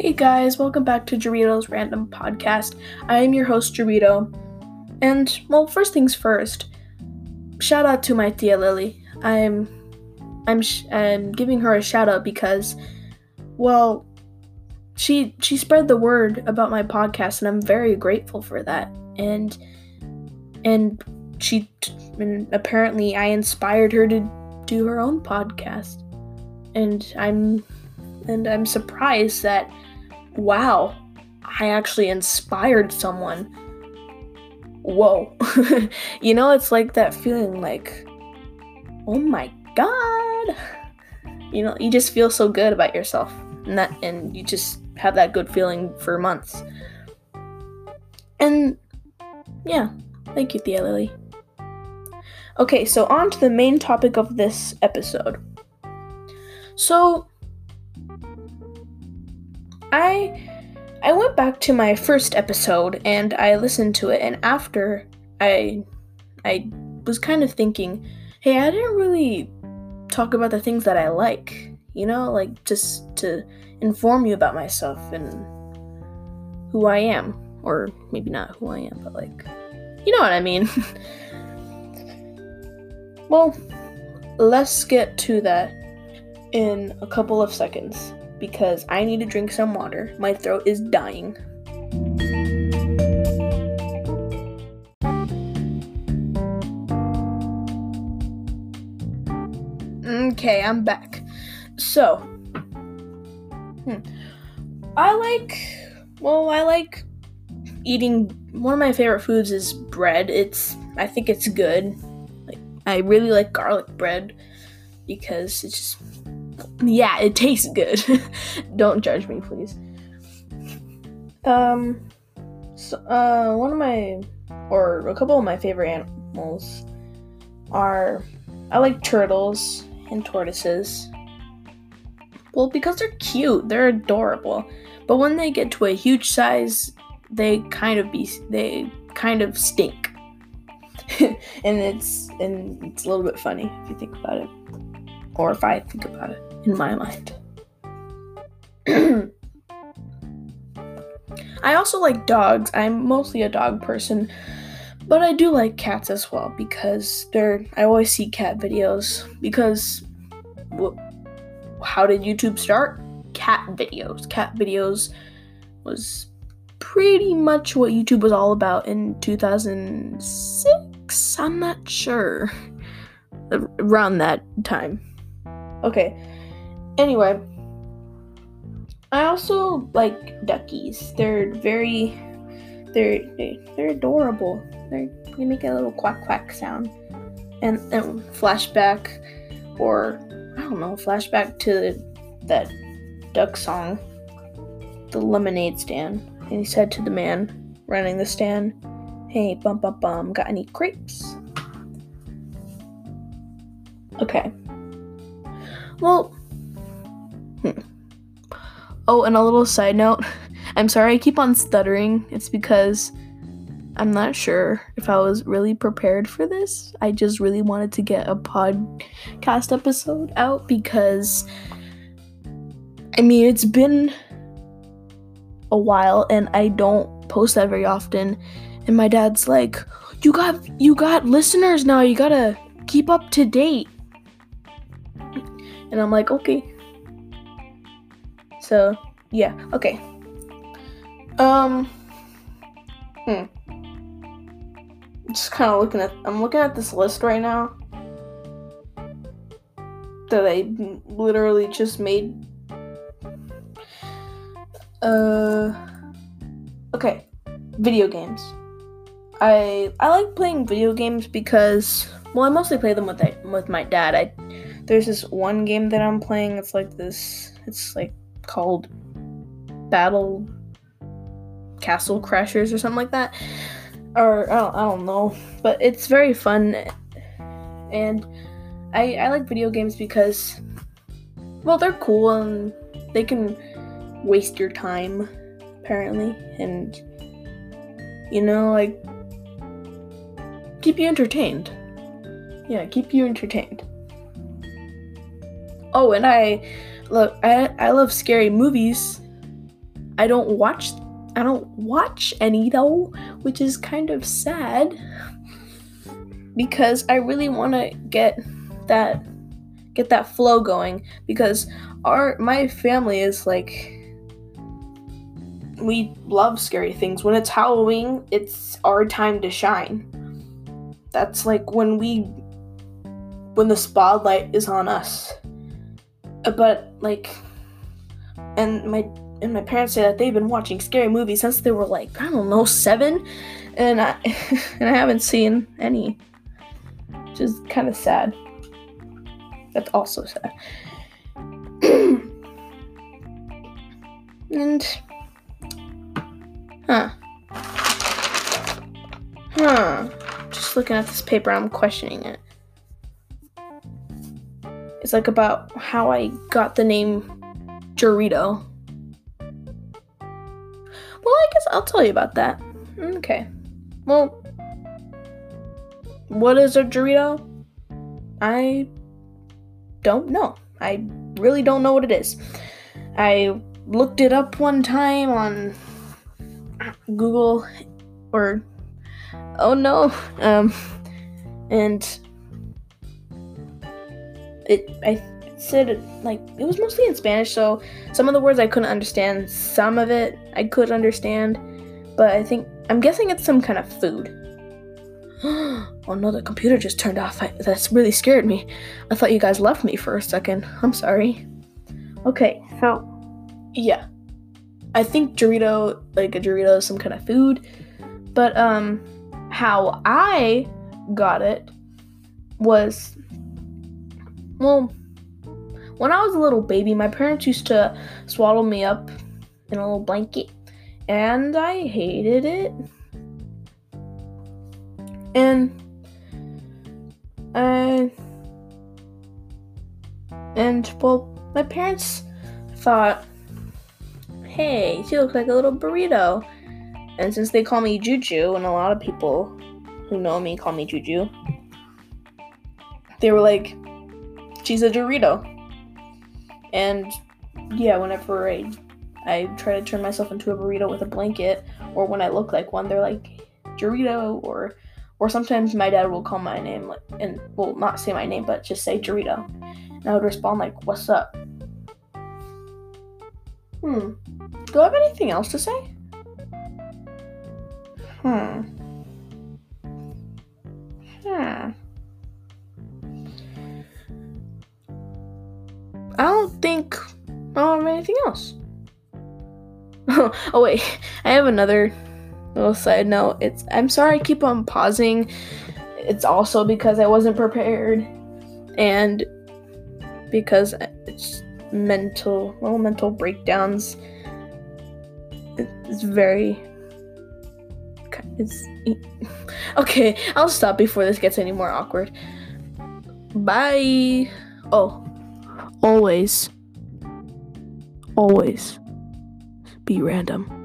Hey guys, welcome back to Dorito's Random Podcast. I am your host, Dorito. And, well, first things first, shout out to my Tia Lily. I'm I'm sh- I'm giving her a shout out because well, she she spread the word about my podcast and I'm very grateful for that. And and she and apparently I inspired her to do her own podcast. And I'm and I'm surprised that wow, I actually inspired someone. Whoa. you know, it's like that feeling like, oh my god. You know, you just feel so good about yourself. And that and you just have that good feeling for months. And yeah, thank you, Tia Lily. Okay, so on to the main topic of this episode. So I I went back to my first episode and I listened to it and after I I was kind of thinking, hey, I didn't really talk about the things that I like, you know, like just to inform you about myself and who I am or maybe not who I am, but like you know what I mean. well, let's get to that in a couple of seconds because I need to drink some water. My throat is dying. Okay, I'm back. So, hmm, I like, well, I like eating. One of my favorite foods is bread. It's, I think it's good. Like, I really like garlic bread because it's just yeah, it tastes good. Don't judge me, please. Um, so, uh, one of my, or a couple of my favorite animals are, I like turtles and tortoises. Well, because they're cute, they're adorable. But when they get to a huge size, they kind of be, they kind of stink. and it's, and it's a little bit funny if you think about it. Or if I think about it in my mind. I also like dogs. I'm mostly a dog person, but I do like cats as well because they're I always see cat videos because how did YouTube start? Cat videos. Cat videos was pretty much what YouTube was all about in 2006. I'm not sure. Around that time. Okay. Anyway, I also like duckies. They're very, they're they're adorable. They're, they make a little quack quack sound, and, and flashback, or I don't know, flashback to that duck song, the lemonade stand. And he said to the man running the stand, "Hey, bum bum bum, got any crepes?" Okay. Well. Oh, and a little side note. I'm sorry I keep on stuttering. It's because I'm not sure if I was really prepared for this. I just really wanted to get a podcast episode out because I mean, it's been a while and I don't post that very often. And my dad's like, "You got you got listeners now. You got to keep up to date." And I'm like, "Okay." So, yeah, okay. Um, hmm. Just kind of looking at, I'm looking at this list right now that I literally just made. Uh, okay, video games. I I like playing video games because well, I mostly play them with I, with my dad. I there's this one game that I'm playing. It's like this. It's like called Battle Castle Crashers or something like that. Or I don't, I don't know, but it's very fun, and I I like video games because, well, they're cool and they can waste your time, apparently, and you know, like keep you entertained. Yeah, keep you entertained. Oh, and I Look, I, I love scary movies. I don't watch I don't watch any though, which is kind of sad because I really want to get that get that flow going because our my family is like we love scary things. When it's Halloween, it's our time to shine. That's like when we when the spotlight is on us. But like and my and my parents say that they've been watching scary movies since they were like I don't know seven, and I and I haven't seen any, which is kind of sad. That's also sad. and huh, huh. Just looking at this paper, I'm questioning it. It's like about how I got the name Dorito. Well, I guess I'll tell you about that. Okay. Well, what is a Dorito? I don't know. I really don't know what it is. I looked it up one time on Google or oh no, um, and it I said like it was mostly in Spanish, so some of the words I couldn't understand. Some of it I could understand, but I think I'm guessing it's some kind of food. oh no, the computer just turned off. I, that's really scared me. I thought you guys left me for a second. I'm sorry. Okay, so yeah, I think Dorito, like a Dorito, is some kind of food, but um, how I got it was well when I was a little baby, my parents used to swaddle me up in a little blanket, and I hated it. And I and well, my parents thought, "Hey, she looks like a little burrito." And since they call me Juju, and a lot of people who know me call me Juju, they were like, "She's a Dorito." And yeah, whenever I I try to turn myself into a burrito with a blanket, or when I look like one, they're like Dorito, or or sometimes my dad will call my name like, and will not say my name, but just say Dorito, and I would respond like, "What's up?" Hmm. Do I have anything else to say? Hmm. Anything else. oh wait, I have another little side note. It's I'm sorry I keep on pausing. It's also because I wasn't prepared and because it's mental little mental breakdowns. It's very it's okay. I'll stop before this gets any more awkward. Bye. Oh, always, always be random.